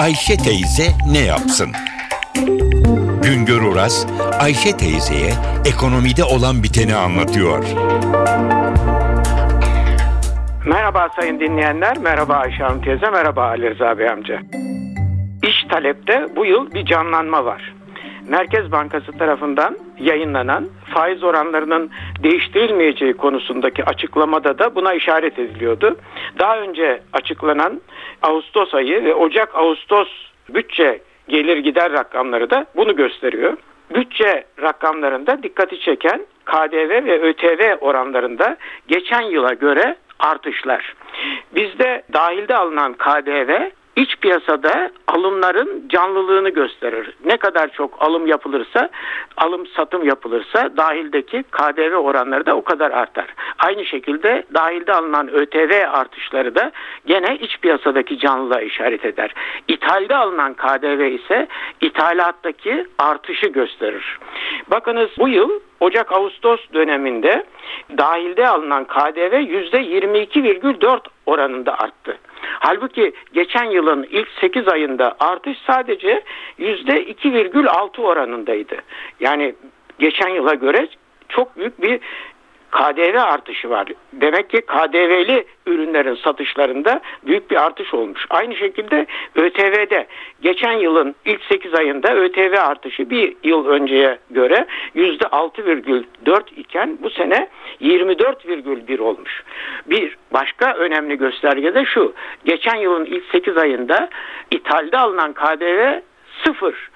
Ayşe teyze ne yapsın? Güngör Oras, Ayşe teyzeye ekonomide olan biteni anlatıyor. Merhaba sayın dinleyenler, merhaba Ayşe Hanım teyze, merhaba Ali Rıza Bey amca. İş talepte bu yıl bir canlanma var. Merkez Bankası tarafından yayınlanan faiz oranlarının değiştirilmeyeceği konusundaki açıklamada da buna işaret ediliyordu. Daha önce açıklanan Ağustos ayı ve Ocak-Ağustos bütçe gelir gider rakamları da bunu gösteriyor. Bütçe rakamlarında dikkati çeken KDV ve ÖTV oranlarında geçen yıla göre artışlar. Bizde dahilde alınan KDV iç piyasada alımların canlılığını gösterir. Ne kadar çok alım yapılırsa, alım satım yapılırsa dahildeki KDV oranları da o kadar artar. Aynı şekilde dahilde alınan ÖTV artışları da gene iç piyasadaki canlılığa işaret eder. İthalde alınan KDV ise ithalattaki artışı gösterir. Bakınız bu yıl Ocak-Ağustos döneminde dahilde alınan KDV %22,4 oranında arttı. Halbuki geçen yılın ilk 8 ayında artış sadece %2,6 oranındaydı. Yani geçen yıla göre çok büyük bir KDV artışı var. Demek ki KDV'li ürünlerin satışlarında büyük bir artış olmuş. Aynı şekilde ÖTV'de geçen yılın ilk 8 ayında ÖTV artışı bir yıl önceye göre %6,4 iken bu sene 24,1 olmuş. Bir başka önemli gösterge de şu. Geçen yılın ilk 8 ayında ithalde alınan KDV sıfır.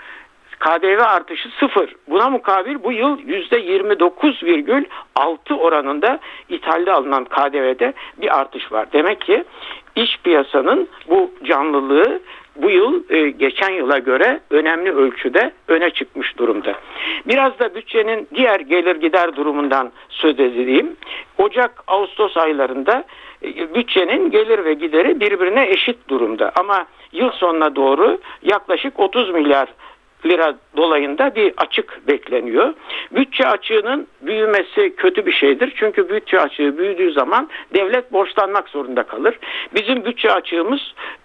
KDV artışı sıfır. Buna mukabil bu yıl %29,6 oranında ithalde alınan KDV'de bir artış var. Demek ki iç piyasanın bu canlılığı bu yıl e, geçen yıla göre önemli ölçüde öne çıkmış durumda. Biraz da bütçenin diğer gelir gider durumundan söz edeyim. Ocak-Ağustos aylarında e, bütçenin gelir ve gideri birbirine eşit durumda. Ama yıl sonuna doğru yaklaşık 30 milyar lira dolayında bir açık bekleniyor. Bütçe açığının büyümesi kötü bir şeydir. Çünkü bütçe açığı büyüdüğü zaman devlet borçlanmak zorunda kalır. Bizim bütçe açığımız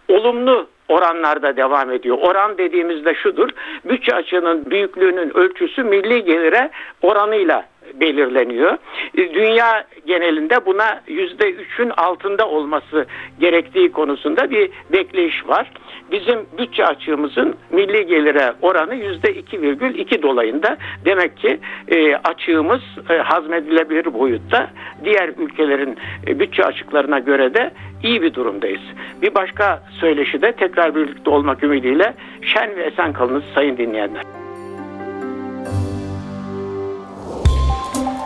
olumlu oranlarda devam ediyor. Oran dediğimizde şudur. Bütçe açığının büyüklüğünün ölçüsü milli gelire oranıyla belirleniyor. Dünya genelinde buna yüzde üçün altında olması gerektiği konusunda bir bekleyiş var. Bizim bütçe açığımızın milli gelire oranı yüzde 2,2 dolayında. Demek ki e, açığımız e, hazmedilebilir boyutta. Diğer ülkelerin e, bütçe açıklarına göre de iyi bir durumdayız. Bir başka söyleşi de tekrar birlikte olmak ümidiyle şen ve esen kalınız sayın dinleyenler.